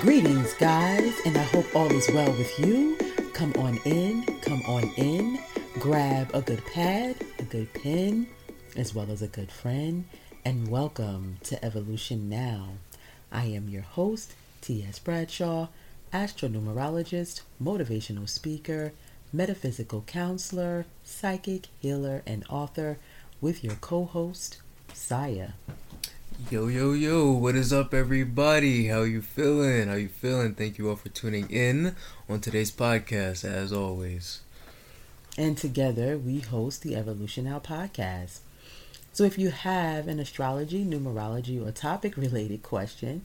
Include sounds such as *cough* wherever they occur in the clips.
Greetings, guys, and I hope all is well with you. Come on in, come on in. Grab a good pad, a good pen, as well as a good friend, and welcome to Evolution Now. I am your host, T.S. Bradshaw, astronumerologist, motivational speaker, metaphysical counselor, psychic, healer, and author, with your co host, Saya. Yo, yo, yo, what is up, everybody? How you feeling? How you feeling? Thank you all for tuning in on today's podcast, as always. And together we host the Evolution Now podcast. So if you have an astrology, numerology, or topic related question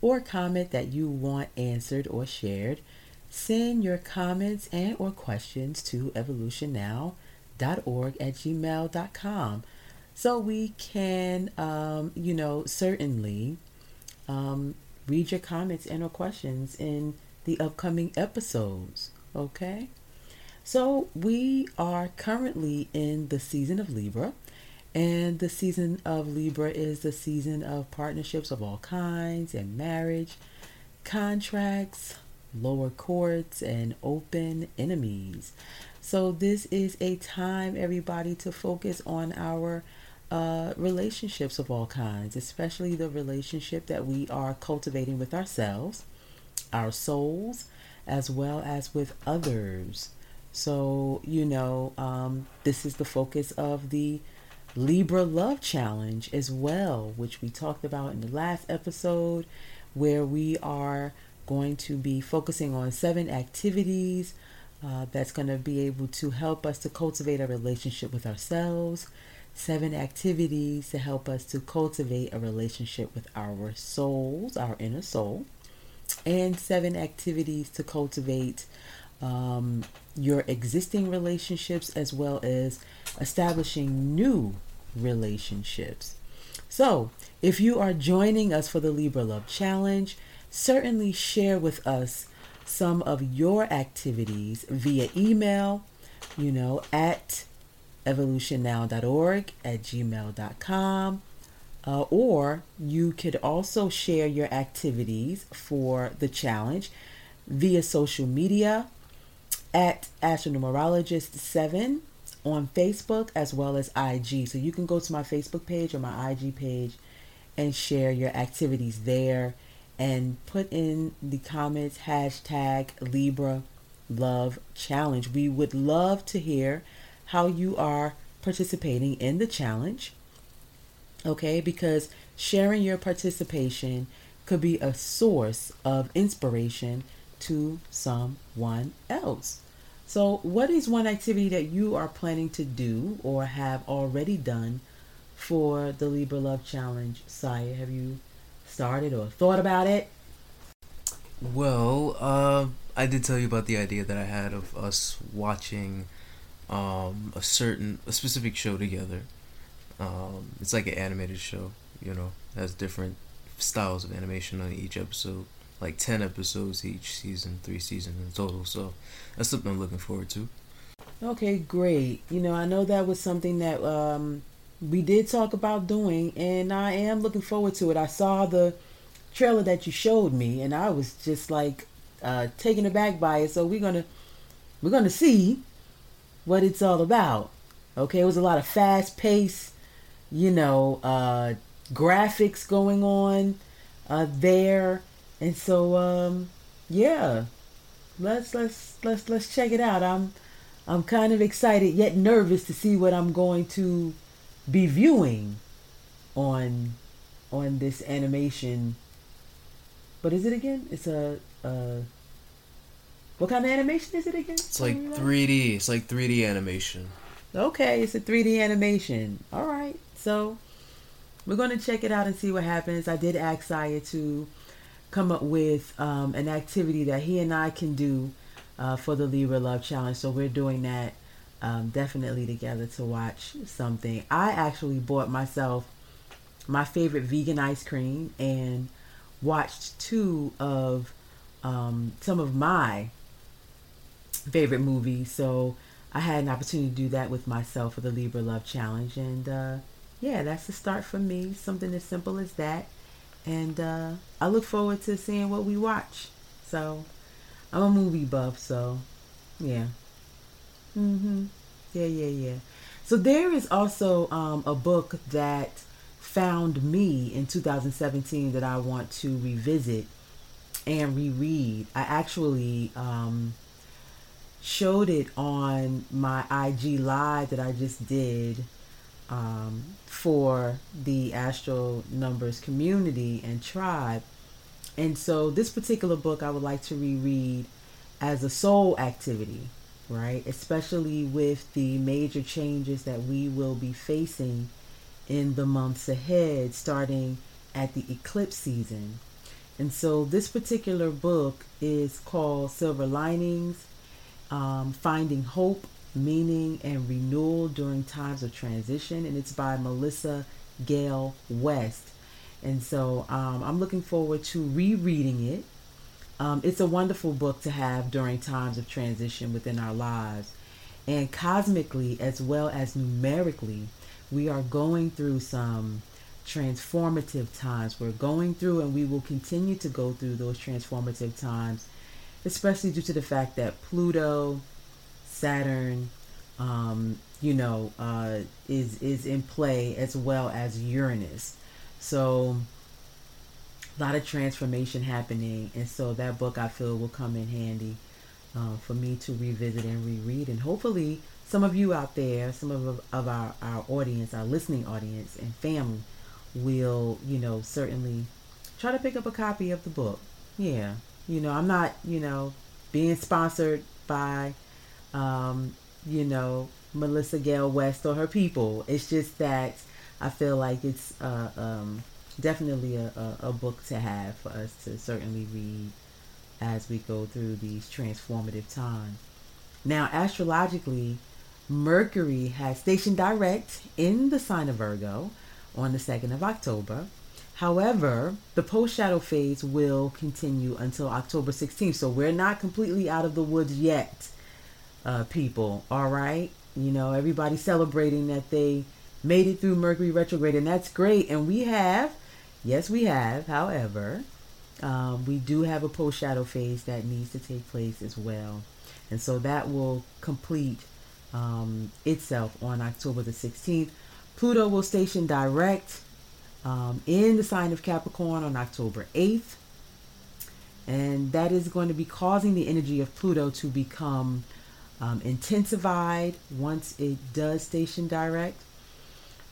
or comment that you want answered or shared, send your comments and or questions to evolutionnow.org at gmail.com so we can um, you know certainly um, read your comments and or questions in the upcoming episodes okay? So we are currently in the season of libra and the season of libra is the season of partnerships of all kinds and marriage contracts lower courts and open enemies. So this is a time everybody to focus on our uh, relationships of all kinds, especially the relationship that we are cultivating with ourselves, our souls, as well as with others. So, you know, um, this is the focus of the Libra Love Challenge as well, which we talked about in the last episode, where we are going to be focusing on seven activities uh, that's going to be able to help us to cultivate a relationship with ourselves seven activities to help us to cultivate a relationship with our souls, our inner soul, and seven activities to cultivate um, your existing relationships as well as establishing new relationships. So, if you are joining us for the Libra Love Challenge, certainly share with us some of your activities via email, you know, at evolutionnow.org at gmail.com. Uh, or you could also share your activities for the challenge via social media at astronumerologist7 on Facebook as well as IG. So you can go to my Facebook page or my IG page and share your activities there and put in the comments hashtag Libra Love Challenge. We would love to hear how you are participating in the challenge. Okay, because sharing your participation could be a source of inspiration to someone else. So, what is one activity that you are planning to do or have already done for the Libra Love Challenge? Saya, have you started or thought about it? Well, uh, I did tell you about the idea that I had of us watching um, a certain a specific show together. Um, it's like an animated show, you know, has different styles of animation on each episode, like ten episodes each season, three seasons in total. So that's something I'm looking forward to. Okay, great. You know, I know that was something that um, we did talk about doing, and I am looking forward to it. I saw the trailer that you showed me, and I was just like uh, taken aback by it. So we're gonna we're gonna see what it's all about. Okay, it was a lot of fast pace, you know, uh, graphics going on uh, there, and so um, yeah, let's let's let's let's check it out. I'm I'm kind of excited yet nervous to see what I'm going to be viewing on on this animation. But is it again? It's a, a what kind of animation is it again? It's like 3D. It's like 3D animation. Okay, it's a 3D animation. All right. So we're going to check it out and see what happens. I did ask Saya to come up with um, an activity that he and I can do uh, for the Libra Love Challenge. So we're doing that um, definitely together to watch something. I actually bought myself my favorite vegan ice cream and watched two of um, some of my favorite movie. So I had an opportunity to do that with myself for the Libra Love Challenge. And uh, yeah, that's the start for me. Something as simple as that. and uh, I look forward to seeing what we watch. So I'm a movie buff, so yeah. Mm-hmm. Yeah, yeah, yeah. So there is also um, a book that found me in 2017 that I want to revisit and reread. I actually um, showed it on my IG live that I just did um, for the Astro Numbers community and tribe. And so this particular book I would like to reread as a soul activity, right? Especially with the major changes that we will be facing in the months ahead, starting at the eclipse season. And so this particular book is called Silver Linings um, Finding Hope, Meaning, and Renewal During Times of Transition. And it's by Melissa Gayle West. And so um, I'm looking forward to rereading it. Um, it's a wonderful book to have during times of transition within our lives. And cosmically, as well as numerically, we are going through some transformative times. We're going through and we will continue to go through those transformative times, especially due to the fact that Pluto, Saturn, um, you know, uh, is is in play as well as Uranus. So a lot of transformation happening, and so that book I feel will come in handy uh, for me to revisit and reread, and hopefully some of you out there, some of, of our, our audience, our listening audience and family will, you know, certainly try to pick up a copy of the book. Yeah. You know, I'm not, you know, being sponsored by, um, you know, Melissa Gayle West or her people. It's just that I feel like it's uh, um, definitely a, a, a book to have for us to certainly read as we go through these transformative times. Now, astrologically, Mercury has station direct in the sign of Virgo on the 2nd of October. However, the post shadow phase will continue until October 16th. So we're not completely out of the woods yet, uh, people. All right. You know, everybody celebrating that they made it through Mercury retrograde, and that's great. And we have, yes, we have. However, um, we do have a post shadow phase that needs to take place as well. And so that will complete um, itself on October the 16th. Pluto will station direct um, in the sign of Capricorn on October 8th. And that is going to be causing the energy of Pluto to become um, intensified once it does station direct,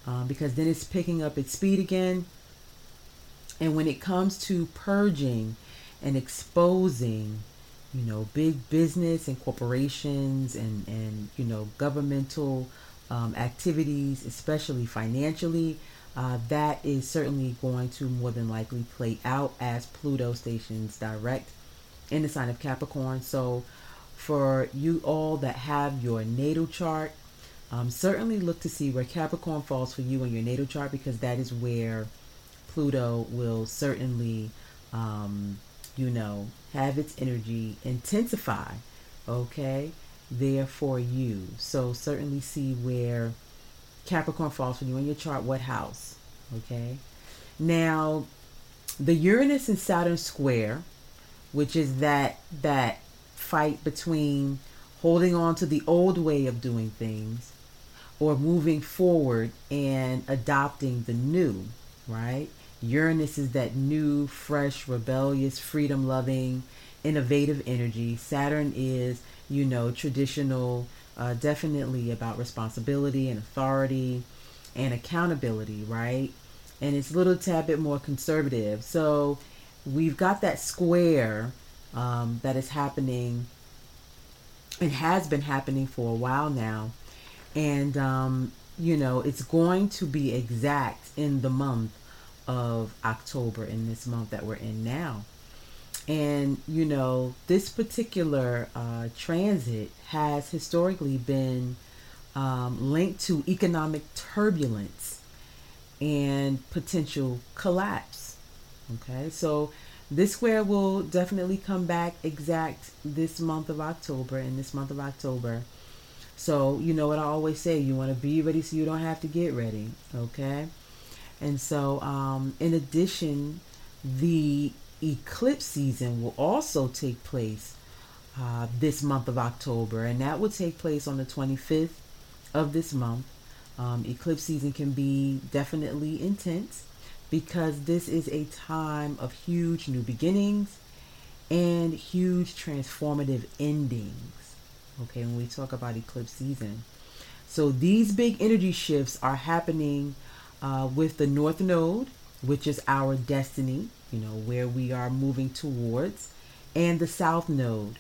um, because then it's picking up its speed again. And when it comes to purging and exposing you know, big business and corporations and, and you know, governmental um, activities, especially financially, uh, that is certainly going to more than likely play out as Pluto stations direct in the sign of Capricorn. So, for you all that have your natal chart, um, certainly look to see where Capricorn falls for you in your natal chart because that is where Pluto will certainly um, you know, have its energy intensify, okay, there for you. So certainly see where Capricorn falls for you in your chart, what house, okay. Now, the Uranus and Saturn square, which is that that fight between holding on to the old way of doing things or moving forward and adopting the new, right? Uranus is that new, fresh, rebellious, freedom loving, innovative energy. Saturn is, you know, traditional, uh, definitely about responsibility and authority and accountability, right? And it's a little tad bit more conservative. So we've got that square um, that is happening. It has been happening for a while now. And, um, you know, it's going to be exact in the month of October in this month that we're in now. And, you know, this particular uh, transit has historically been um, linked to economic turbulence and potential collapse. Okay, so this square will definitely come back exact this month of October, in this month of October. So, you know what I always say you want to be ready so you don't have to get ready. Okay. And so, um, in addition the eclipse season will also take place uh, this month of October, and that will take place on the 25th of this month. Um, eclipse season can be definitely intense because this is a time of huge new beginnings and huge transformative endings. Okay, when we talk about eclipse season. So these big energy shifts are happening uh, with the North Node, which is our destiny, you know, where we are moving towards, and the South Node,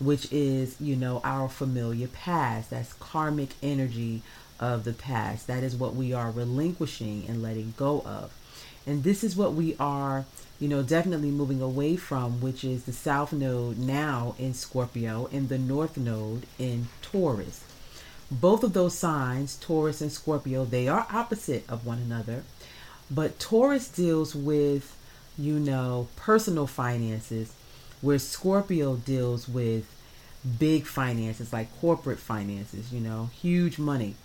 which is, you know, our familiar past. That's karmic energy of the past. That is what we are relinquishing and letting go of. And this is what we are, you know, definitely moving away from, which is the South Node now in Scorpio and the North Node in Taurus. Both of those signs, Taurus and Scorpio, they are opposite of one another. But Taurus deals with, you know, personal finances, where Scorpio deals with big finances, like corporate finances, you know, huge money.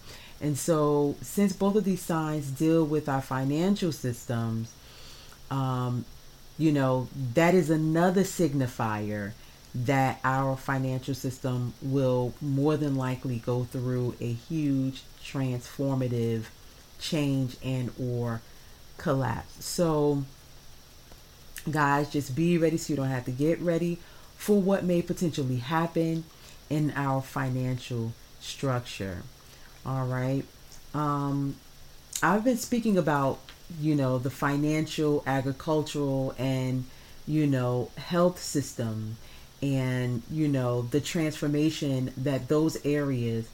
And so, since both of these signs deal with our financial systems, um, you know, that is another signifier that our financial system will more than likely go through a huge transformative change and or collapse. So guys, just be ready so you don't have to get ready for what may potentially happen in our financial structure. All right. Um, I've been speaking about, you know, the financial, agricultural, and, you know, health system and, you know, the transformation that those areas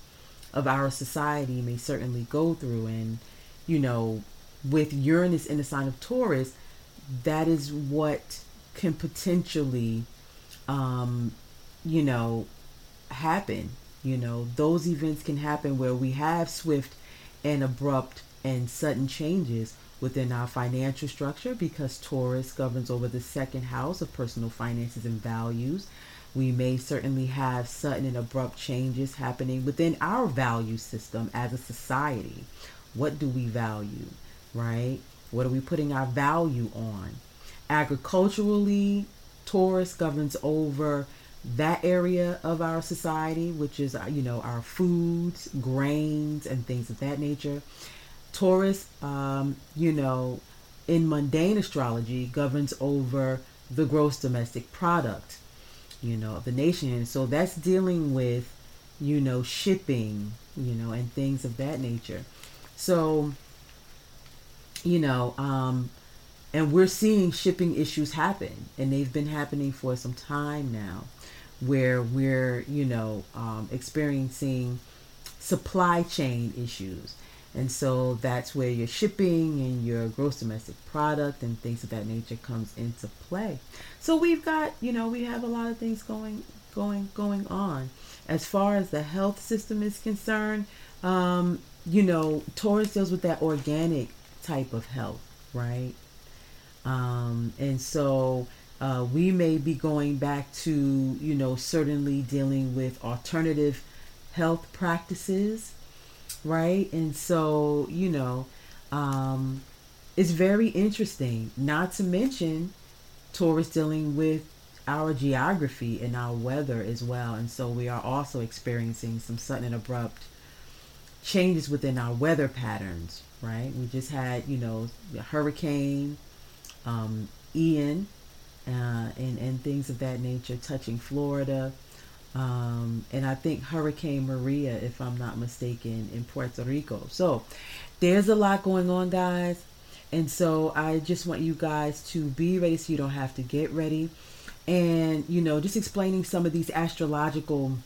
of our society may certainly go through. And, you know, with Uranus in the sign of Taurus, that is what can potentially, um, you know, happen you know, those events can happen where we have swift and abrupt and sudden changes within our financial structure because Taurus governs over the second house of personal finances and values. We may certainly have sudden and abrupt changes happening within our value system as a society. What do we value, right? What are we putting our value on? Agriculturally, Taurus governs over that area of our society, which is, uh, you know, our foods, grains, and things of that nature. Taurus, um, you know, in mundane astrology, governs over the gross domestic product, you know, of the nation. And so that's dealing with, you know, shipping, you know, and things of that nature. So, you know, um, and we're seeing shipping issues happen, and they've been happening for some time now where we're, you know, um, experiencing supply chain issues. And so that's where your shipping and your gross domestic product and things of that nature comes into play. So we've got, you know, we have a lot of things going going going on. As far as the health system is concerned, um, you know, Taurus deals with that organic type of health, right? Um, and so uh, we may be going back to, you know, certainly dealing with alternative health practices, right? And so, you know, um, it's very interesting. Not to mention, Taurus dealing with our geography and our weather as well. And so we are also experiencing some sudden and abrupt changes within our weather patterns, right? We just had, you know, the hurricane, um, Ian, uh, and, and things of that nature touching Florida. Um, and I think Hurricane Maria, if I'm not mistaken, in Puerto Rico. So there's a lot going on, guys. And so I just want you guys to be ready so you don't have to get ready. And, you know, just explaining some of these astrological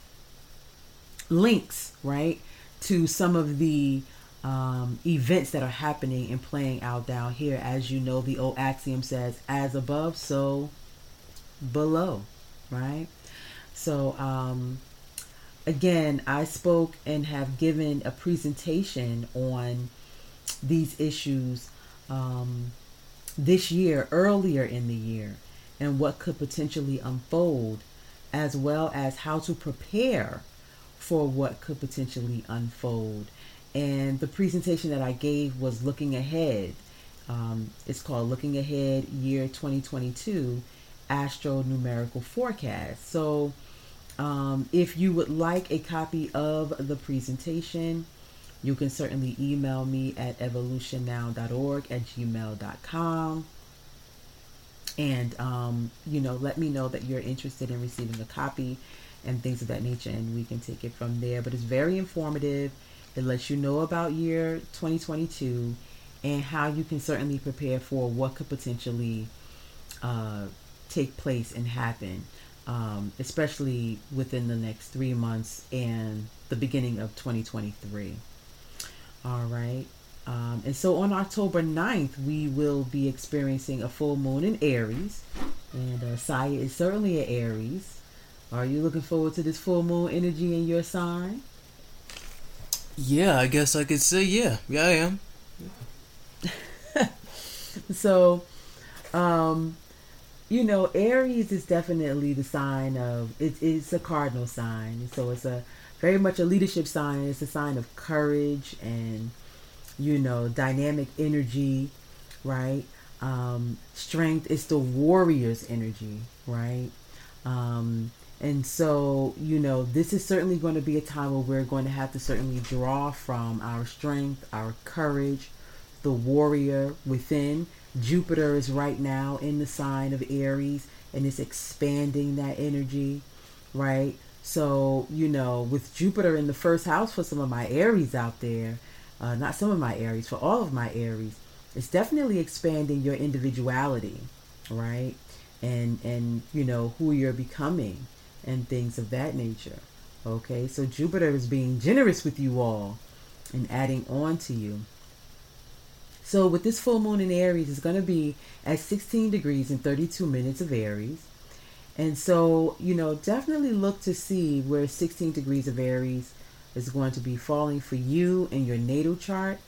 links, right, to some of the um, events that are happening and playing out down here. As you know, the old axiom says, as above, so below, right? So, um, again, I spoke and have given a presentation on these issues um, this year, earlier in the year, and what could potentially unfold, as well as how to prepare for what could potentially unfold and the presentation that I gave was looking ahead Um, it's called Looking Ahead Year 2022 Astro Numerical Forecast. So, um, if you would like a copy of the presentation, you can certainly email me at evolutionnow.org at gmail.com. And, um, you know, let me know that you're interested in receiving a copy and things of that nature, and we can take it from there. But it's very informative. It lets you know about year 2022 and how you can certainly prepare for what could potentially uh, take place and happen um, especially within the next three months and the beginning of 2023. All right. Um, and so on October 9th, we will be experiencing a full moon in Aries. And uh, Saya is certainly an Aries. Are you looking forward to this full moon energy in your sign? Yeah, I guess I could say yeah. Yeah, I am. *laughs* so, um, you know, Aries is definitely the sign of it, it's a cardinal sign. So it's a very much a leadership sign. It's a sign of courage and you know dynamic energy, right? Um, strength. It's the warrior's energy, right? Um, and so you know this is certainly going to be a time where we're going to have to certainly draw from our strength, our courage, the warrior within Jupiter is right now in the sign of Aries and it's expanding that energy, right? So, you know, with Jupiter in the first house for some of my Aries out there, uh, not some of my Aries, for all of my Aries, it's definitely expanding your individuality, right? And and you know who you're becoming and things of that nature. Okay, so Jupiter is being generous with you all and adding on to you. So with this full moon in Aries, it's going to be at 16 degrees and 32 minutes of Aries. And so, you know, definitely look to see where 16 degrees of Aries is going to be falling for you in your natal chart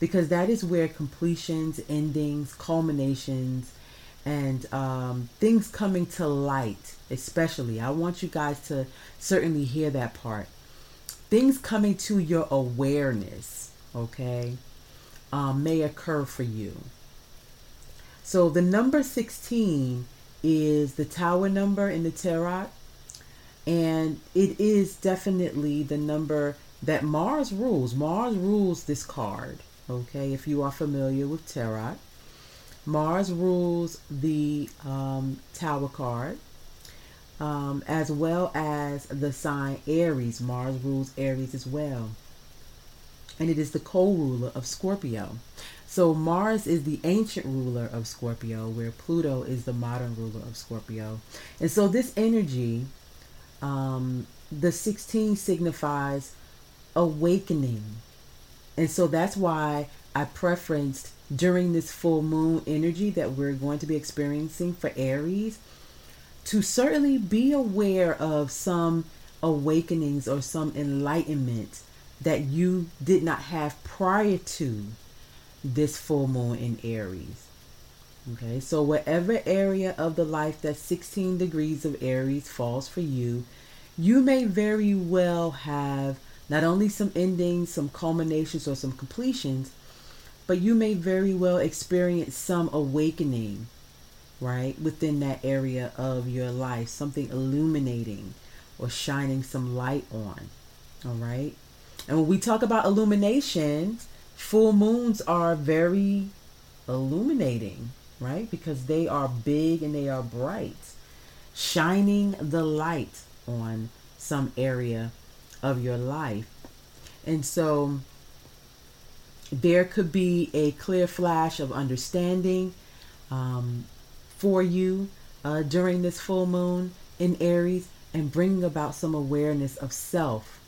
because that is where completions, endings, culminations, and um, things coming to light, especially. I want you guys to certainly hear that part. Things coming to your awareness, okay? um, may occur for you. So the number 16 is the tower number in the tarot, and it is definitely the number that Mars rules. Mars rules this card, okay, if you are familiar with tarot. Mars rules the um, tower card. Um, as well as the sign Aries. Mars rules Aries as well and it is the co-ruler of Scorpio. So Mars is the ancient ruler of Scorpio, where Pluto is the modern ruler of Scorpio. And so this energy, um, the 16 signifies awakening. And so that's why I preferenced during this full moon energy that we're going to be experiencing for Aries to certainly be aware of some awakenings or some enlightenment that you did not have prior to this full moon in Aries. Okay, so whatever area of the life that 16 degrees of Aries falls for you, you may very well have not only some endings, some culminations, or some completions, but you may very well experience some awakening, right, within that area of your life, something illuminating or shining some light on. All right. And when we talk about illumination, full moons are very illuminating, right? Because they are big and they are bright, shining the light on some area of your life. And so there could be a clear flash of understanding um, for you uh, during this full moon in Aries and bringing about some awareness of self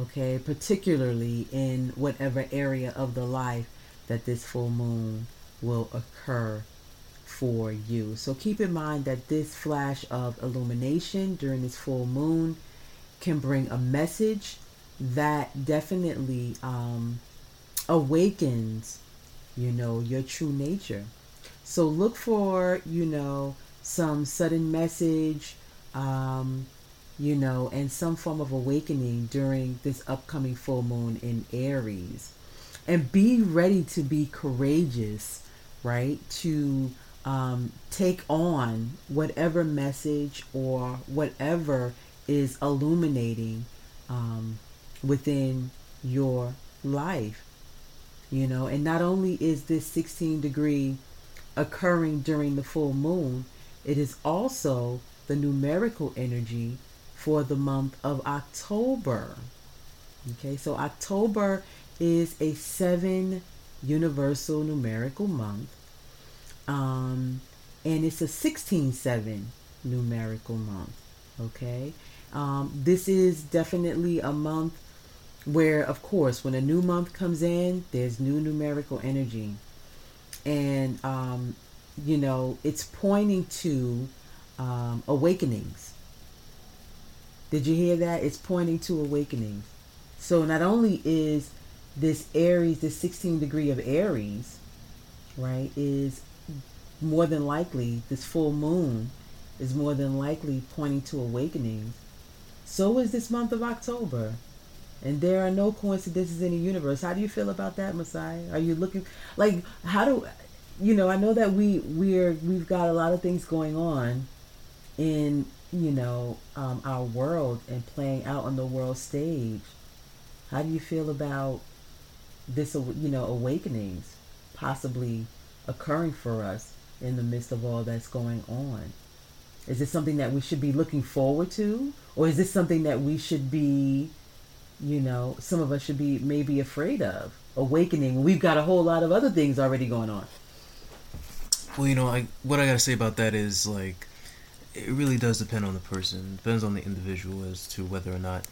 okay, particularly in whatever area of the life that this full moon will occur for you. So keep in mind that this flash of illumination during this full moon can bring a message that definitely um, awakens, you know, your true nature. So look for, you know, some sudden message, um, you know, and some form of awakening during this upcoming full moon in Aries. And be ready to be courageous right? To um, take on whatever message or whatever is illuminating um, within your life. You know, and not only is this 16 degree occurring during the full moon, it is also the numerical energy for the month of October. Okay, so October is a seven universal numerical month. Um, and it's a 16 7 numerical month. Okay, um, this is definitely a month where, of course, when a new month comes in, there's new numerical energy. And, um, you know, it's pointing to um, awakenings. Did you hear that? It's pointing to awakenings. So not only is this Aries, this 16 degree of Aries, right, is more than likely, this full moon is more than likely pointing to awakenings. So is this month of October. And there are no coincidences in the universe. How do you feel about that, Messiah? Are you looking like how do you know, I know that we we're we've got a lot of things going on in, you know, um, our world and playing out on the world stage. How do you feel about this, you know, awakenings possibly occurring for us in the midst of all that's going on? Is this something that we should be looking forward to? Or is this something that we should be, you know, some of us should be maybe afraid of? Awakening. We've got a whole lot of other things already going on. Well, you know, I, what I gotta say about that is like, it really does depend on the person. Depends on the individual as to whether or not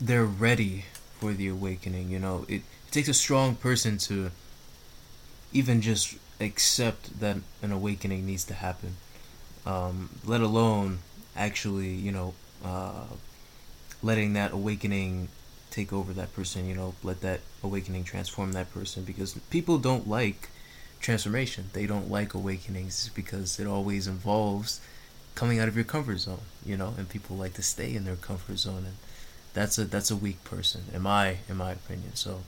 they're ready for the awakening. You know, it, it takes a strong person to even just accept that an awakening needs to happen, um, let alone actually, you know, uh, letting that awakening take over that person. You know, let that awakening transform that person because people don't like transformation. They don't like awakenings because it always involves coming out of your comfort zone. You know, and people like to stay in their comfort zone and that's a that's a weak person in my in my opinion so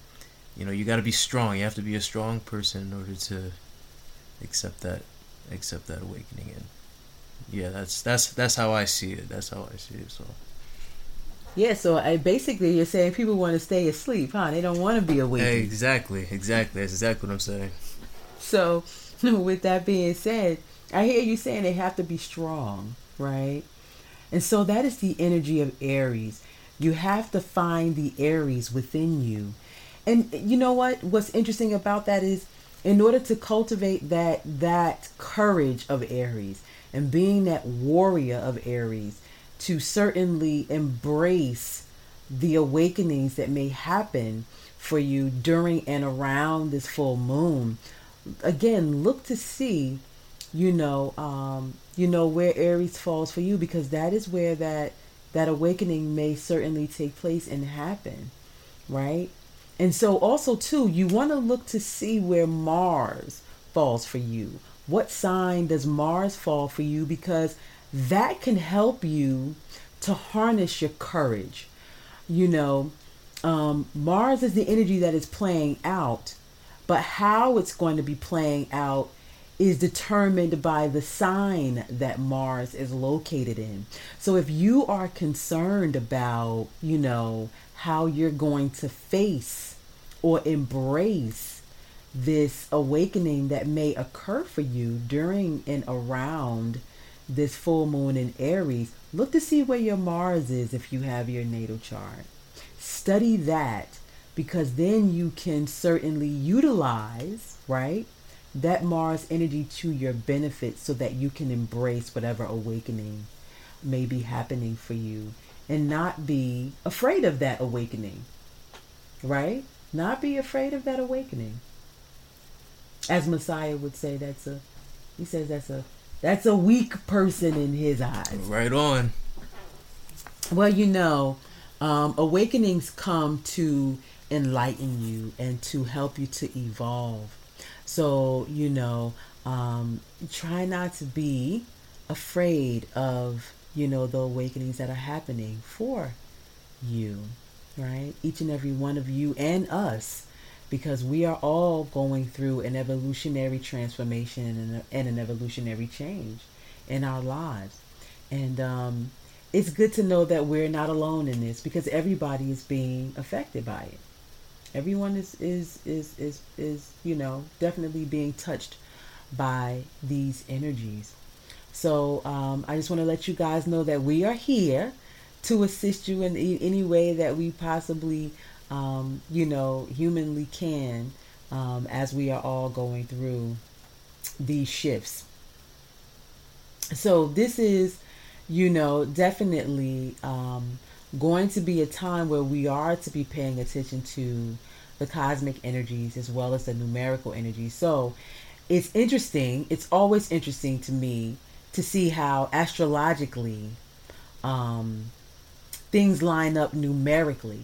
you know you got to be strong you have to be a strong person in order to accept that accept that awakening and yeah that's that's that's how i see it that's how i see it so yeah so I, basically you're saying people want to stay asleep huh? They don't want to be awake. Exactly exactly that's exactly what i'm saying. So *laughs* with that being said i hear you saying they have to be strong right? And so that is the energy of aries. You have to find the Aries within you. And you know what? What's interesting about that is in order to cultivate that that courage of Aries and being that warrior of Aries to certainly embrace the awakenings that may happen for you during and around this full moon again look to see you know um you know where aries falls for you because that is where that that awakening may certainly take place and happen, right? And so, also, too, you want to look to see where Mars falls for you. What sign does Mars fall for you? Because that can help you to harness your courage. You know, um, Mars is the energy that is playing out, but how it's going to be playing out is determined by the sign that Mars is located in. So if you are concerned about, you know, how you're going to face or embrace this awakening that may occur for you during and around this full moon in Aries, look to see where your Mars is if you have your natal chart. Study that because then you can certainly utilize, right? that Mars energy to your benefit so that you can embrace whatever awakening may be happening for you and not be afraid of that awakening. Right? Not be afraid of that awakening. As Messiah would say, that's a he says that's a that's a weak person in his eyes. Right on. Well, you know, um, awakenings come to enlighten you and to help you to evolve so, you know, um, try not to be afraid of, you know, the awakenings that are happening for you, right? Each and every one of you and us because we are all going through an evolutionary transformation and an, and an evolutionary change in our lives. And um, it's good to know that we're not alone in this because everybody is being affected by it. Everyone is is is is, is you know definitely being touched by these energies. So um, I just want to let you guys know that we are here to assist you in any way that we possibly, um, you know, humanly can um, as we are all going through these shifts. So this is, you know, definitely um, going to be a time where we are to be paying attention to the cosmic energies as well as the numerical energies. So it's interesting. It's always interesting to me to see how astrologically um, things line up numerically.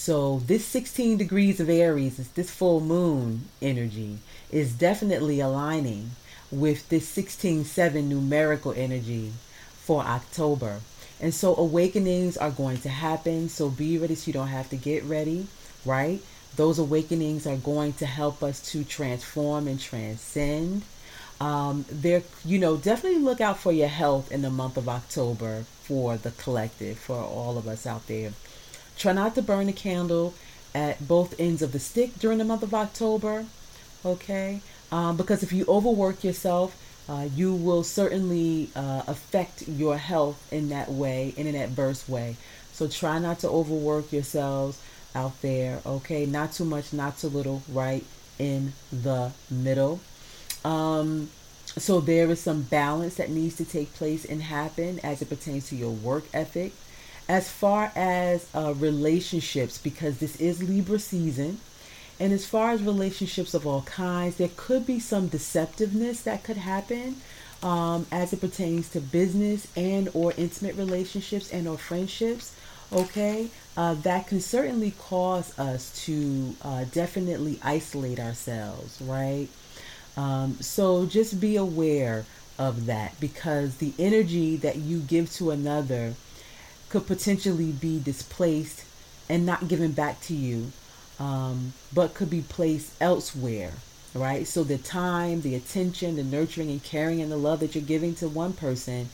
So this 16 degrees of Aries, is this full moon energy, is definitely aligning with this 16-7 numerical energy for October. And so awakenings are going to happen. So be ready so you don't have to get ready, right? Those awakenings are going to help us to transform and transcend. Um, there, you know, definitely look out for your health in the month of October for the collective, for all of us out there. Try not to burn a candle at both ends of the stick during the month of October, okay? Um, because if you overwork yourself, uh, you will certainly uh, affect your health in that way, in an adverse way. So try not to overwork yourselves out there, okay? Not too much, not too little, right in the middle. Um, so there is some balance that needs to take place and happen as it pertains to your work ethic. As far as uh, relationships, because this is Libra season, and as far as relationships of all kinds, there could be some deceptiveness that could happen um, as it pertains to business and or intimate relationships and or friendships. Okay, uh, that can certainly cause us to uh, definitely isolate ourselves, right? Um, so just be aware of that because the energy that you give to another could potentially be displaced and not given back to you, um, but could be placed elsewhere, right? So the time, the attention, the nurturing and caring and the love that you're giving to one person,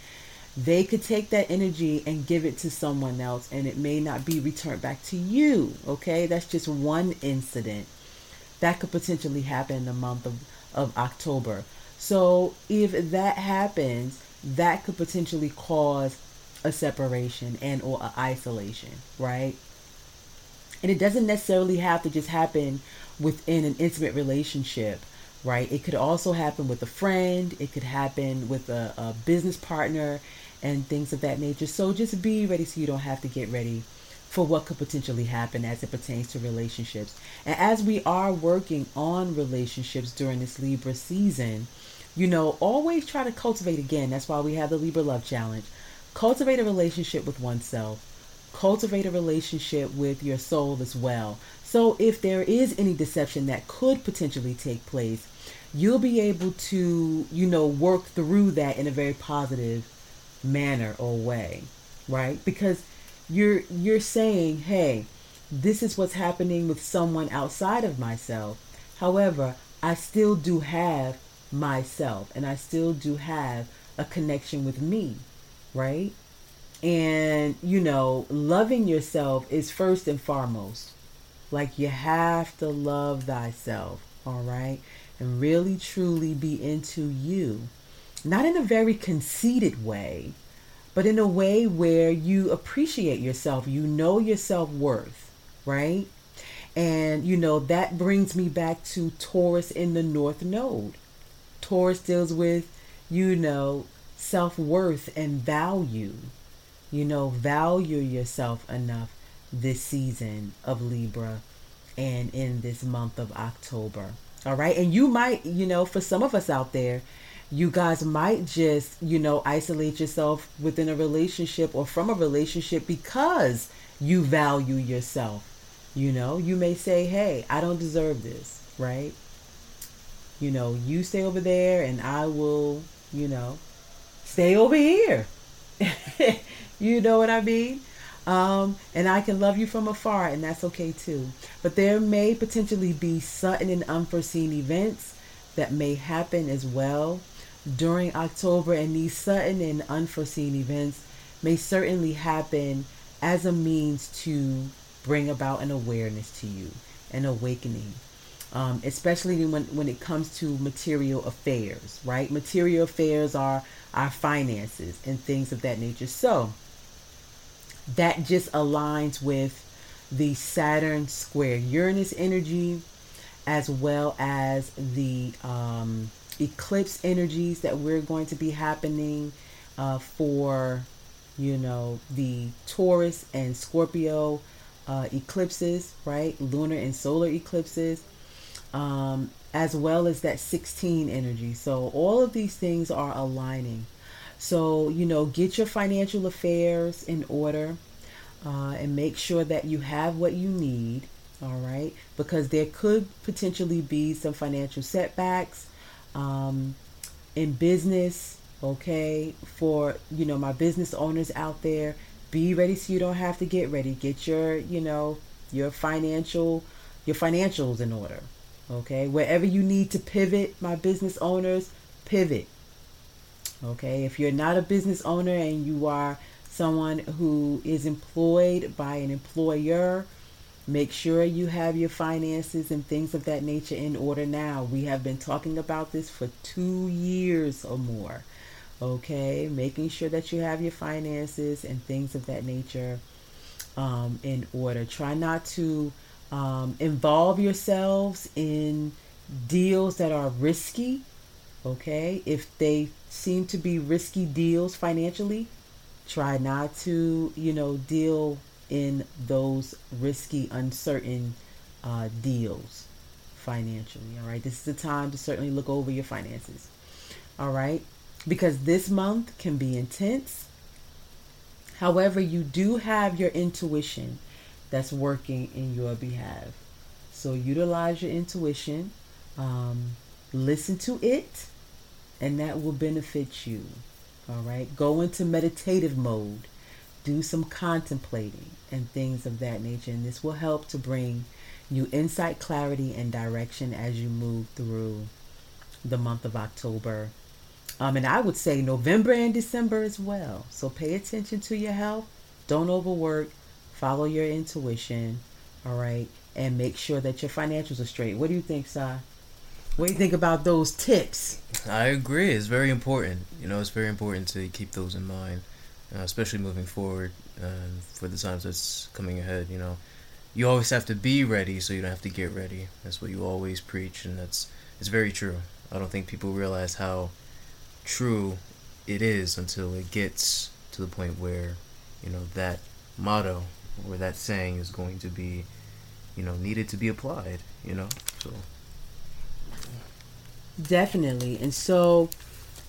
they could take that energy and give it to someone else and it may not be returned back to you, okay? That's just one incident that could potentially happen in the month of of October. So if that happens, that could potentially cause a separation and or a isolation, right? And it doesn't necessarily have to just happen within an intimate relationship, right? It could also happen with a friend, it could happen with a, a business partner and things of that nature. So just be ready so you don't have to get ready for what could potentially happen as it pertains to relationships. And as we are working on relationships during this Libra season, you know, always try to cultivate again. That's why we have the Libra Love Challenge. Cultivate a relationship with oneself. Cultivate a relationship with your soul as well. So if there is any deception that could potentially take place, you'll be able to, you know, work through that in a very positive manner or way, right? Because you're you're saying, "Hey, this is what's happening with someone outside of myself." However, I still do have myself and I still do have a connection with me, right? And you know, loving yourself is first and foremost. Like you have to love thyself, all right? And really truly be into you. Not in a very conceited way, but in a way where you appreciate yourself, you know your self worth, right? And you know, that brings me back to Taurus in the North Node. Taurus deals with, you know, self worth and value. You know, value yourself enough this season of Libra and in this month of October. All right. And you might, you know, for some of us out there, you guys might just, you know, isolate yourself within a relationship or from a relationship because you value yourself. You know, you may say, hey, I don't deserve this, right? You know, you stay over there and I will, you know, stay over here. *laughs* you know what I mean? Um, and I can love you from afar, and that's okay too. But there may potentially be sudden and unforeseen events that may happen as well during October, and these sudden and unforeseen events may certainly happen as a means to bring about an awareness to you, an awakening. Um, especially when, when it comes to material affairs, right? Material affairs are our finances and things of that nature. So, that just aligns with the Saturn square Uranus energy as well as the um, eclipse energies that we're going to be happening uh, for you know the Taurus and Scorpio uh, eclipses right lunar and solar eclipses um, as well as that 16 energy so all of these things are aligning so, you know, get your financial affairs in order uh, and make sure that you have what you need. All right. Because there could potentially be some financial setbacks um, in business. Okay. For, you know, my business owners out there, be ready so you don't have to get ready. Get your, you know, your financial, your financials in order. Okay. Wherever you need to pivot, my business owners, pivot Okay, if you're not a business owner and you are someone who is employed by an employer, make sure you have your finances and things of that nature in order now. We have been talking about this for two years or more. Okay, making sure that you have your finances and things of that nature um, in order. Try not to um, involve yourselves in deals that are risky Okay, if they seem to be risky deals financially, try not to, you know, deal in those risky, uncertain uh, deals financially. All right, this is the time to certainly look over your finances. All right, because this month can be intense. However, you do have your intuition that's working in your behalf. So utilize your intuition, um, listen to it and that will benefit you. All right. Go into meditative mode. Do some contemplating and things of that nature. And this will help to bring you insight, clarity, and direction as you move through the month of October. Um, and I would say November and December as well. So pay attention to your health. Don't overwork. Follow your intuition. All right. And make sure that your financials are straight. What do you think, Sai? What do you think about those tips? I agree. It's very important. You know, it's very important to keep those in mind, uh, especially moving forward uh, for the times that's coming ahead. You know, you always have to be ready, so you don't have to get ready. That's what you always preach, and that's it's very true. I don't think people realize how true it is until it gets to the point where, you know, that motto or that saying is going to be, you know, needed to be applied. You know, so. Definitely. And so,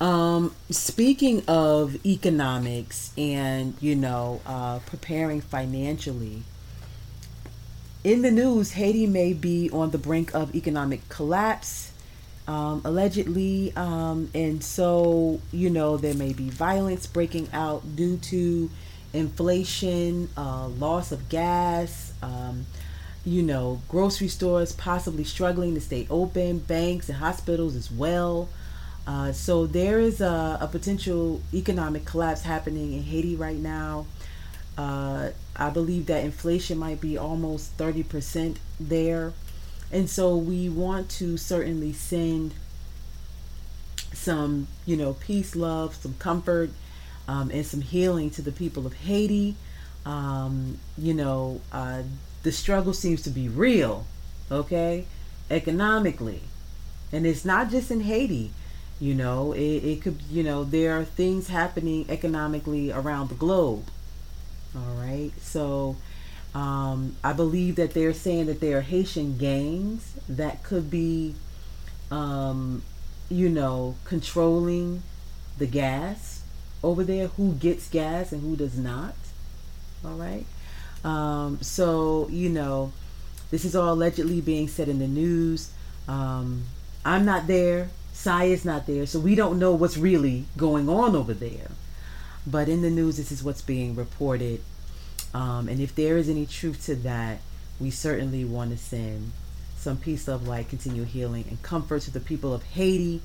um, speaking of economics and, you know, uh, preparing financially, in the news, Haiti may be on the brink of economic collapse, um, allegedly. Um, and so, you know, there may be violence breaking out due to inflation, uh, loss of gas. Um, you know, grocery stores possibly struggling to stay open, banks and hospitals as well. Uh, so there is a, a, potential economic collapse happening in Haiti right now. Uh, I believe that inflation might be almost 30% there. And so we want to certainly send some, you know, peace, love, some comfort, um, and some healing to the people of Haiti. Um, you know, uh, the struggle seems to be real, okay, economically. And it's not just in Haiti, you know, it, it could, you know, there are things happening economically around the globe. All right. So um, I believe that they're saying that there are Haitian gangs that could be, um, you know, controlling the gas over there, who gets gas and who does not. All right. Um, so, you know, this is all allegedly being said in the news. Um, I'm not there. Sai is not there. So we don't know what's really going on over there. But in the news, this is what's being reported. Um, and if there is any truth to that, we certainly want to send some peace, love, light, continual healing, and comfort to the people of Haiti.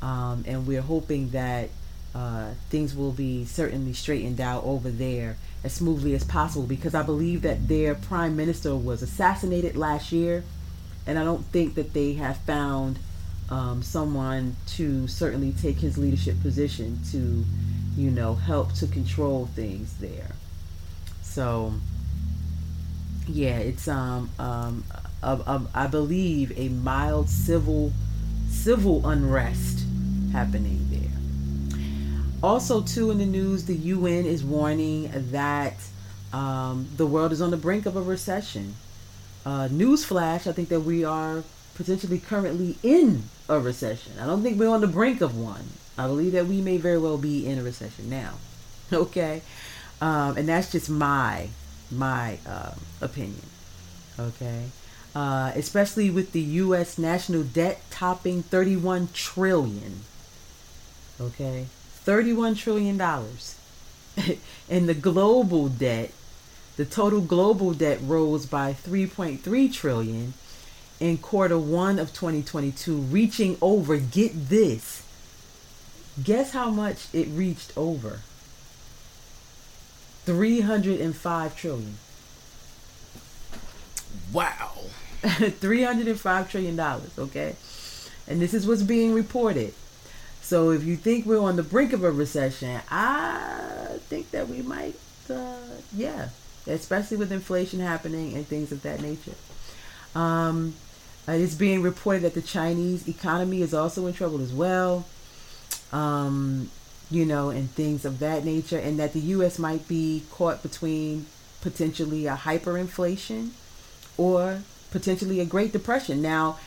Um, and we're hoping that uh, things will be certainly straightened out over there as smoothly as possible because I believe that their prime minister was assassinated last year, and I don't think that they have found um, someone to certainly take his leadership position to, you know, help to control things there. So, yeah, it's um um a, a, I believe a mild civil civil unrest happening. Also, too, in the news, the UN is warning that um, the world is on the brink of a recession. Uh, newsflash: I think that we are potentially currently in a recession. I don't think we're on the brink of one. I believe that we may very well be in a recession now. *laughs* Okay, um, and that's just my my uh, opinion. Okay, uh, especially with the U.S. national debt topping 31 trillion. Okay, 31 trillion dollars, *laughs* and the global debt, the total global debt rose by 3.3 trillion in quarter one of 2022, reaching over. Get this. Guess how much it reached over? 305 trillion. Wow. *laughs* 305 trillion dollars, okay? And this is what's being reported. So if you think we're on the brink of a recession, I think that we might uh, yeah, especially with inflation happening and things of that nature. Um, it is being reported that the Chinese economy is also in trouble as well. Um, you know, and things of that nature, and that the U.S. might be caught between potentially a hyperinflation or potentially a Great Depression. Now,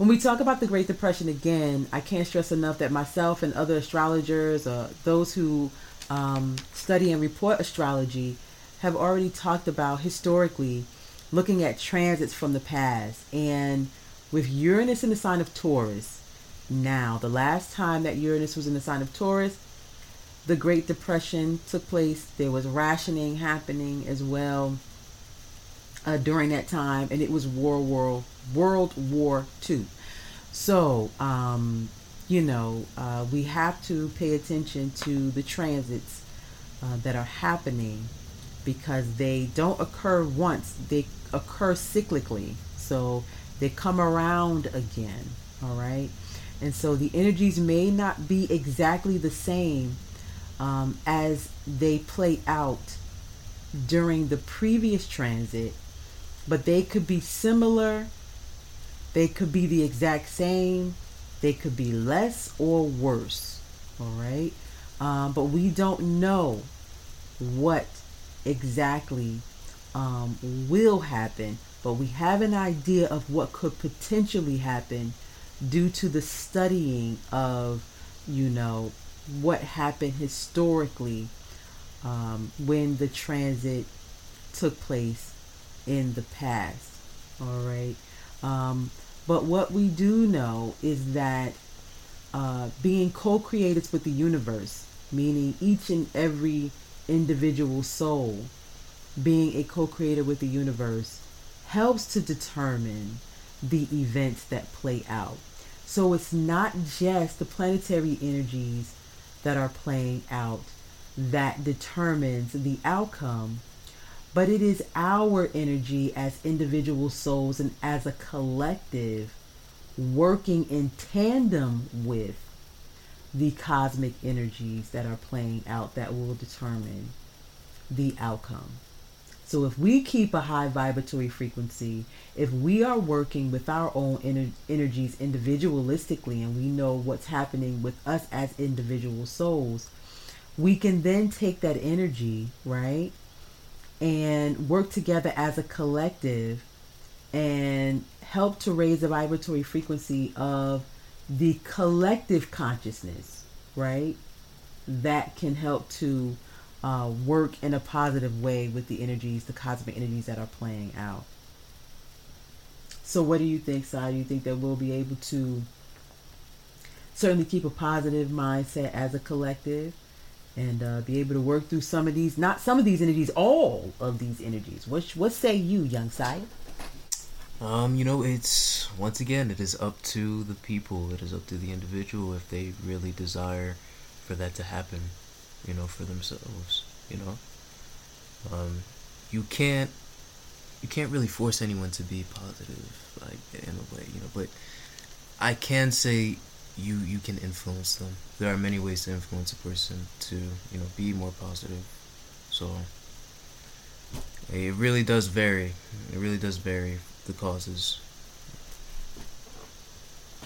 when we talk about the Great Depression again, I can't stress enough that myself and other astrologers, uh, those who um, study and report astrology, have already talked about historically looking at transits from the past. And with Uranus in the sign of Taurus, now. The last time that Uranus was in the sign of Taurus, the Great Depression took place. There was rationing happening as well uh, during that time, and it was World War World War Two. So, um, you know, uh, we have to pay attention to the transits uh, that are happening because they don't occur once; they occur cyclically. So they come around again. All right. And so the energies may not be exactly the same um, as they play out during the previous transit, but they could be similar, they could be the exact same, they could be less or worse. All right. Um, but we don't know what exactly um, will happen, but we have an idea of what could potentially happen due to the studying of, you know, what happened historically um, when the transit took place in the past. All right. Um, but what we do know is that uh, being co creators with the universe, meaning each and every individual soul being a co creator with the universe, helps to determine the events that play out. So it's not just the planetary energies that are playing out that determines the outcome, but it is our energy as individual souls and as a collective working in tandem with the cosmic energies that are playing out that will determine the outcome. So if we keep a high vibratory frequency, if we are working with our own ener- energies individualistically and we know what's happening with us as individual souls, we can then take that energy, right? And work together as a collective and help to raise the vibratory frequency of the collective consciousness, right? That can help to uh, work in a positive way with the energies, the cosmic energies that are playing out. So, what do you think, Sai? Do you think that we'll be able to certainly keep a positive mindset as a collective and uh, be able to work through some of these, not some of these energies, all of these energies. What what say you, young sire? Um, you know, it's once again, it is up to the people. It is up to the individual if they really desire for that to happen. You know, for themselves. You know, um, you can't you can't really force anyone to be positive, like in a way. You know, but I can say you you can influence them. There are many ways to influence a person to you know be more positive. So it really does vary. It really does vary the causes.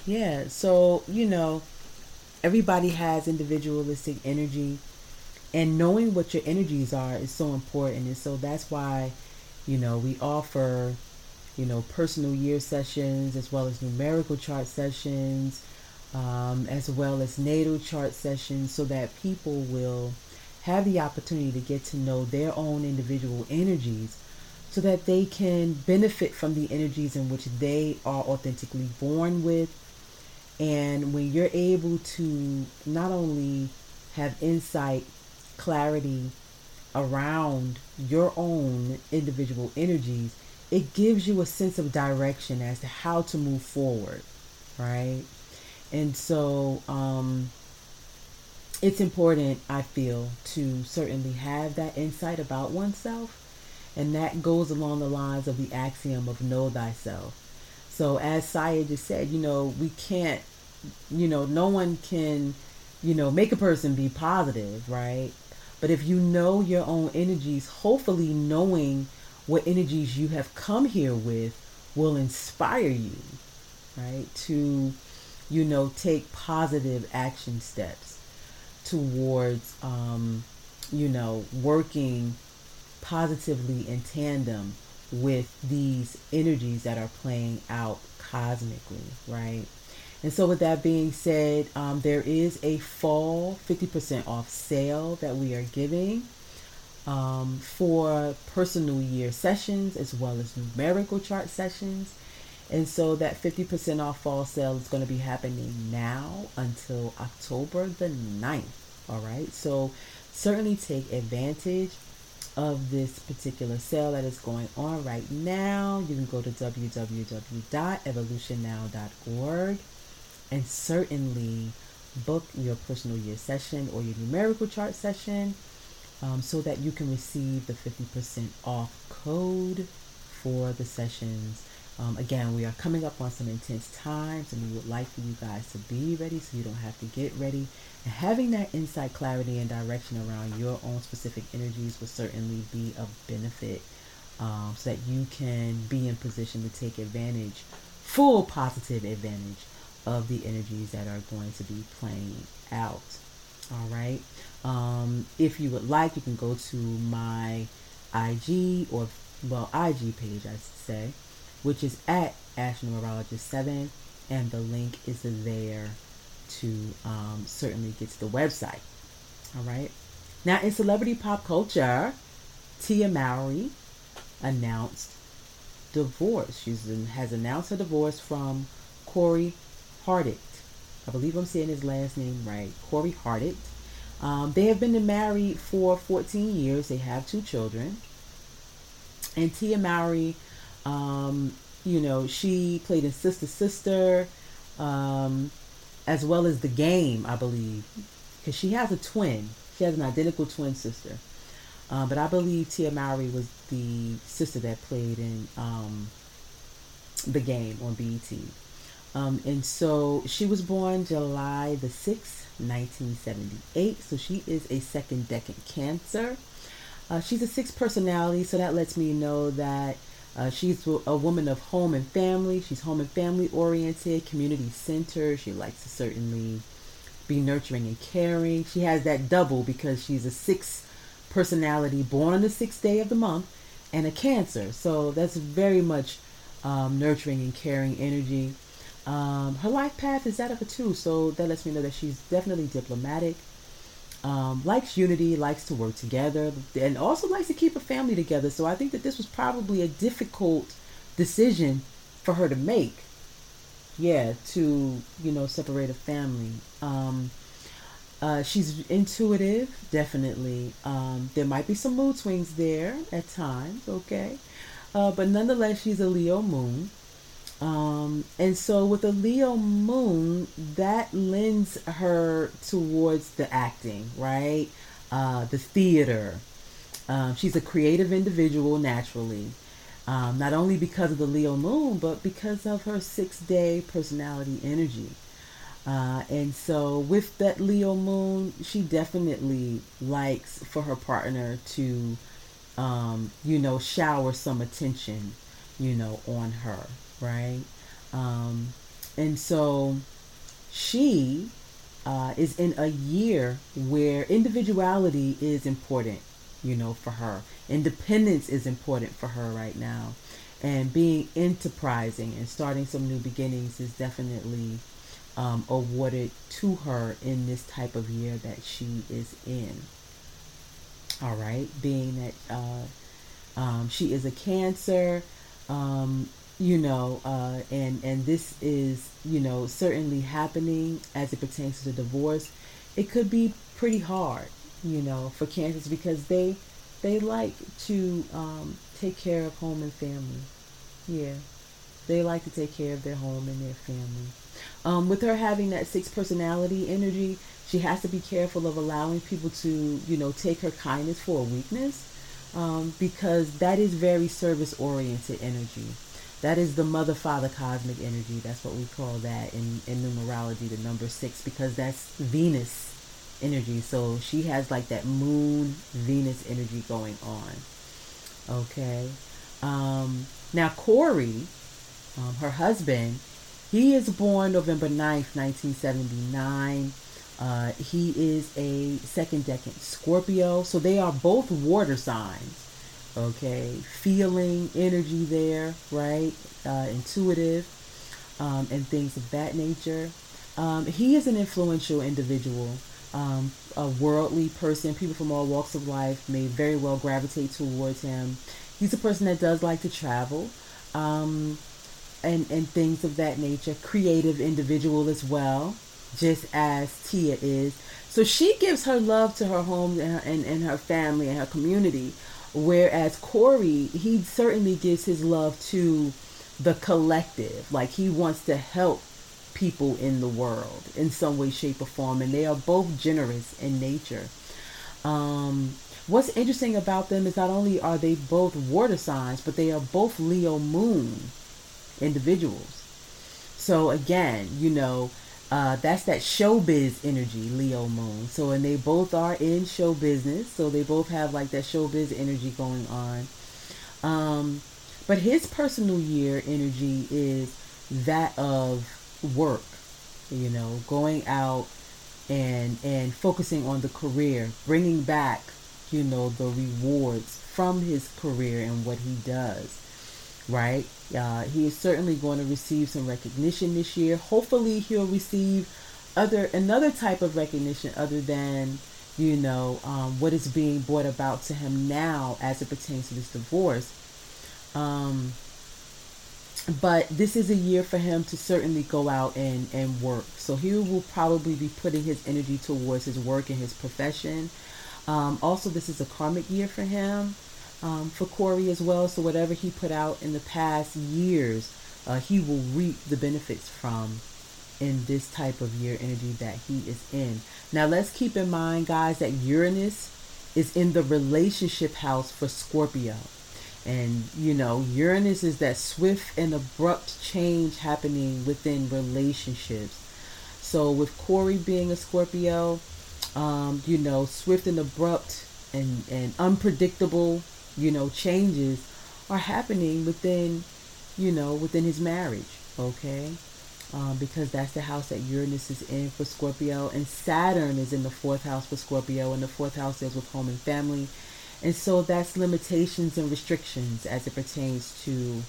Yeah. So you know, everybody has individualistic energy, and knowing what your energies are is so important. And so that's why, you know, we offer you know, personal year sessions as well as numerical chart sessions, um, as well as natal chart sessions, so that people will have the opportunity to get to know their own individual energies so that they can benefit from the energies in which they are authentically born with. And when you're able to not only have insight, clarity around your own individual energies, it gives you a sense of direction as to how to move forward, right? And so um, it's important, I feel, to certainly have that insight about oneself. And that goes along the lines of the axiom of know thyself. So, as Saya just said, you know, we can't, you know, no one can, you know, make a person be positive, right? But if you know your own energies, hopefully knowing what energies you have come here with will inspire you, right? To, you know, take positive action steps towards, um, you know, working positively in tandem with these energies that are playing out cosmically, right? And so, with that being said, um, there is a fall 50% off sale that we are giving um, for personal year sessions as well as numerical chart sessions. And so that 50% off fall sale is going to be happening now until October the 9th. All right. So certainly take advantage of this particular sale that is going on right now. You can go to www.evolutionnow.org and certainly book your personal year session or your numerical chart session um, so that you can receive the 50% off code for the sessions. Um, again, we are coming up on some intense times and we would like for you guys to be ready so you don't have to get ready. And having that insight, clarity, and direction around your own specific energies will certainly be of benefit um, so that you can be in position to take advantage, full positive advantage of the energies that are going to be playing out. All right. Um, if you would like, you can go to my IG or well IG page, I should say, which is at Astronumerologist7, and the link is there to um, certainly get to the website. All right. Now, in celebrity pop culture, Tia Mowry announced divorce. She has announced her divorce from Corey Hardick. I believe I'm saying his last name right. Corey Hardick. Um, they have been married for 14 years. They have two children. And Tia Mowry, um, you know, she played in Sister Sister, um, as well as The Game, I believe, because she has a twin. She has an identical twin sister. Uh, but I believe Tia Mowry was the sister that played in um, The Game on BET. Um, and so she was born July the 6th, 1978. So she is a second decade Cancer. Uh, she's a six personality, so that lets me know that uh, she's a woman of home and family. She's home and family oriented, community centered. She likes to certainly be nurturing and caring. She has that double because she's a sixth personality born on the sixth day of the month and a Cancer. So that's very much um, nurturing and caring energy. Um, her life path is that of a two, so that lets me know that she's definitely diplomatic, um, likes unity, likes to work together, and also likes to keep a family together. So I think that this was probably a difficult decision for her to make. Yeah, to you know separate a family. Um, Uh, she's intuitive, definitely. Um, there might be some mood swings there at times, okay? Uh, but nonetheless, she's a Leo moon. Um, and so with a Leo moon, that lends her towards the acting, right? Uh, the theater. Um, she's a creative individual naturally. Um, not only because of the Leo moon, but because of her six day personality energy. Uh, and so, with that Leo moon, she definitely likes for her partner to, um, you know, shower some attention, you know, on her, right? Um, and so, she uh, is in a year where individuality is important, you know, for her. Independence is important for her right now. And being enterprising and starting some new beginnings is definitely um, awarded to her in this type of year that she is in. All right, being that uh, um, she is a Cancer, um, you know, uh, and and this is you know certainly happening as it pertains to the divorce. It could be pretty hard, you know, for Cancers because they they like to um, take care of home and family. Yeah, they like to take care of their home and their family. Um, with her having that six personality energy, she has to be careful of allowing people to, you know, take her kindness for a weakness um, because that is very service oriented energy. That is the mother father cosmic energy. That's what we call that in, in numerology, the number six, because that's Venus energy. So she has like that moon Venus energy going on. Okay. Um, now, Corey, um, her husband, he is born November 9th, 1979. Uh, he is a second decade Scorpio. So they are both water signs. Okay. Feeling energy there, right? Uh, intuitive um, and things of that nature. Um, he is an influential individual, um, a worldly person. People from all walks of life may very well gravitate towards him. He's a person that does like to travel. Um, and, and things of that nature. Creative individual as well, just as Tia is. So she gives her love to her home and and, and her family and her community. Whereas Corey, he certainly gives his love to the collective. Like he wants to help people in the world in some way, shape, or form. And they are both generous in nature. Um, what's interesting about them is not only are they both water signs, but they are both Leo moon individuals. So again, you know, uh, that's that showbiz energy, Leo Moon. So and they both are in show business, so they both have like that showbiz energy going on. Um, but his personal year energy is that of work, you know, going out and and focusing on the career, bringing back, you know, the rewards from his career and what he does right? Uh, he is certainly going to receive some recognition this year. Hopefully, he'll receive other another type of recognition other than you know um, what is being brought about to him now as it pertains to this divorce. Um, but this is a year for him to certainly go out and, and work. So he will probably be putting his energy towards his work and his profession. Um, also, this is a karmic year for him um, for Corey as well. So whatever he put out in the past years, uh, he will reap the benefits from in this type of year energy that he is in. Now let's keep in mind, guys, that Uranus is in the relationship house for Scorpio. And you know, Uranus is that swift and abrupt change happening within relationships. So with Corey being a Scorpio, um, you know, swift and abrupt and, and unpredictable you know, changes are happening within, you know, within his marriage, okay? Um, because that's the house that Uranus is in for Scorpio, and Saturn is in the fourth house for Scorpio, and the fourth house deals with home and family. And so that's limitations and restrictions as it pertains to,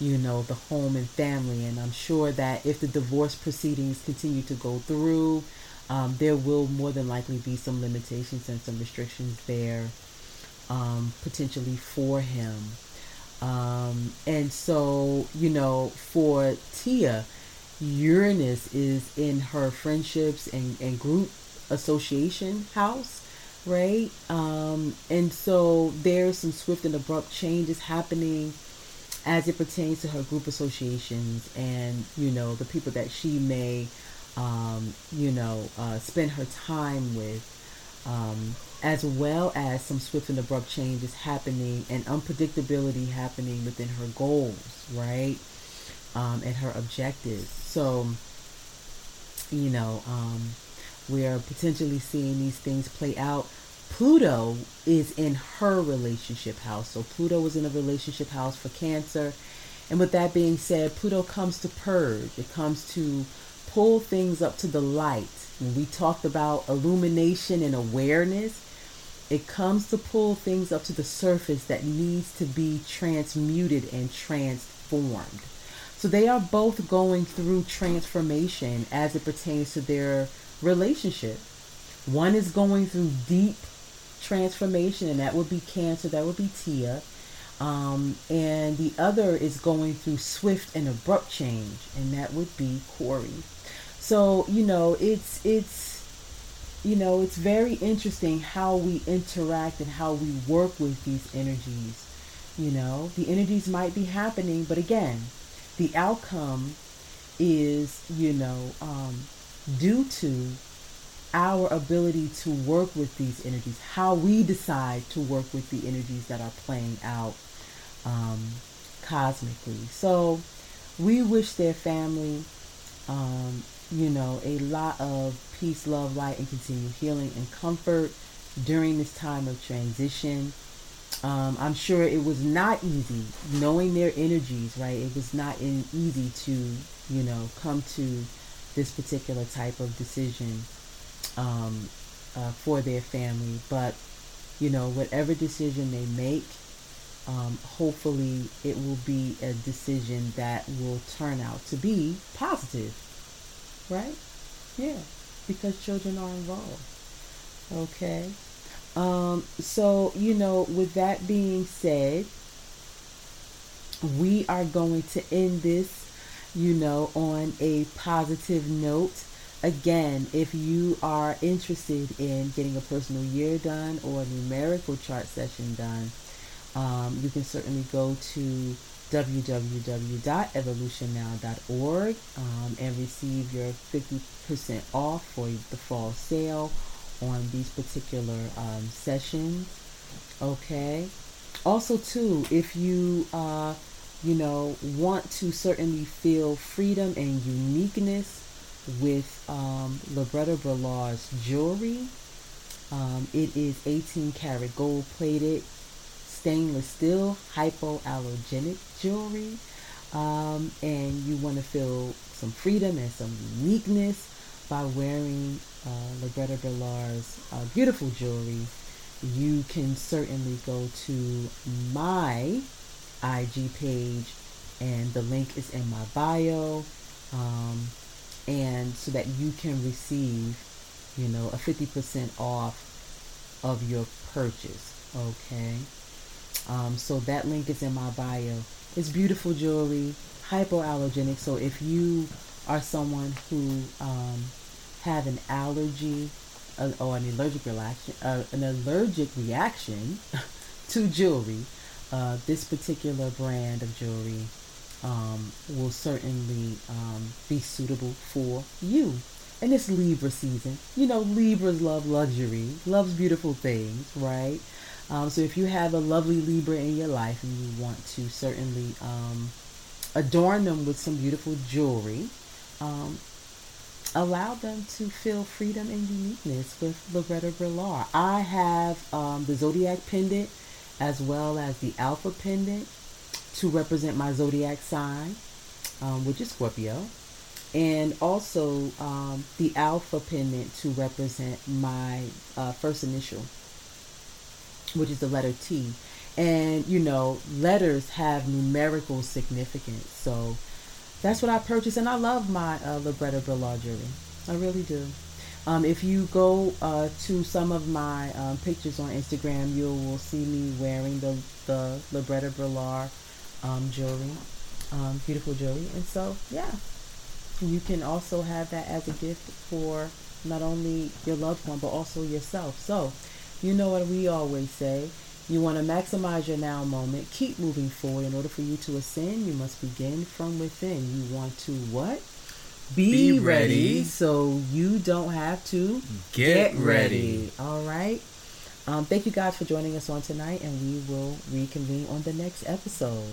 you know, the home and family. And I'm sure that if the divorce proceedings continue to go through, um, there will more than likely be some limitations and some restrictions there um, potentially for him. Um, and so, you know, for Tia, Uranus is in her friendships and, and group association house, right? Um, and so there's some swift and abrupt changes happening as it pertains to her group associations and you know the people that she may um, you know uh, spend her time with um, as well as some swift and abrupt changes happening and unpredictability happening within her goals right um, and her objectives so you know um, we're potentially seeing these things play out Pluto is in her relationship house. So Pluto is in a relationship house for Cancer. And with that being said, Pluto comes to purge. It comes to pull things up to the light. When we talked about illumination and awareness, it comes to pull things up to the surface that needs to be transmuted and transformed. So they are both going through transformation as it pertains to their relationship. One is going through deep transformation, and that would be Cancer, that would be Tia. Um, and the other is going through swift and abrupt change, and that would be Corey. So you know, it's it's you know, it's very interesting how we interact and how we work with these energies. You know, the energies might be happening, but again, the outcome is you know um, due to our ability to work with these energies, how we decide to work with the energies that are playing out um, cosmically. So we wish their family, um, you know, a lot of peace, love, light, and continued healing and comfort during this time of transition. Um, I'm sure it was not easy knowing their energies, right? It was not in, easy to, you know, come to this particular type of decision um, uh, for their family. But, you know, whatever decision they make, um, hopefully it will be a decision that will turn out to be positive. Right? Yeah, because children are involved. Okay. Um, so, you know, with that being said, we are going to end this, you know, on a positive note. Again, if you are interested in getting a personal year done or a numerical chart session done, um, you can certainly go to www.evolutionnow.org um, and receive your 50% off for the fall sale on these particular um, sessions. Okay. Also, too, if you uh, you know want to certainly feel freedom and uniqueness with um, Brillar's jewelry. Um, it is 18 karat gold plated stainless steel hypoallergenic jewelry. Um, and you want to feel some freedom and some uniqueness by wearing uh, Libretta Brillar's uh, beautiful jewelry, you can certainly go to my IG page, and the link is in my bio. Um, and so that you can receive, you know, a 50% off of your purchase. Okay. Um, so that link is in my bio. It's beautiful jewelry, hypoallergenic. So if you are someone who um, have an allergy uh, or an allergic reaction, uh, an allergic reaction *laughs* to jewelry, uh, this particular brand of jewelry um, will certainly um, be suitable for you. And it's Libra season. You know, Libras love luxury, loves beautiful things, right? Um, so if you have a lovely Libra in your life and you want to certainly um, adorn them with some beautiful jewelry, um, allow them to feel freedom and uniqueness with Loretta Brillar. I have um, the Zodiac pendant as well as the Alpha pendant to represent my zodiac sign, um, which is Scorpio, and also um, the Alpha pendant to represent my uh, first initial, which is the letter T. And you know, letters have numerical significance, so that's what I purchased, and I love my uh, Libretta jewelry. I really do. Um, if you go uh, to some of my um, pictures on Instagram, you will see me wearing the the Libretta Brillar um, jewelry, um, beautiful jewelry. And so, yeah, you can also have that as a gift for not only your loved one, but also yourself. So, you know what we always say. You want to maximize your now moment. Keep moving forward. In order for you to ascend, you must begin from within. You want to what? Be, Be ready. ready. so you don't have to Get ready. All right. Um, thank you guys for joining us on tonight, and we will reconvene on the next episode.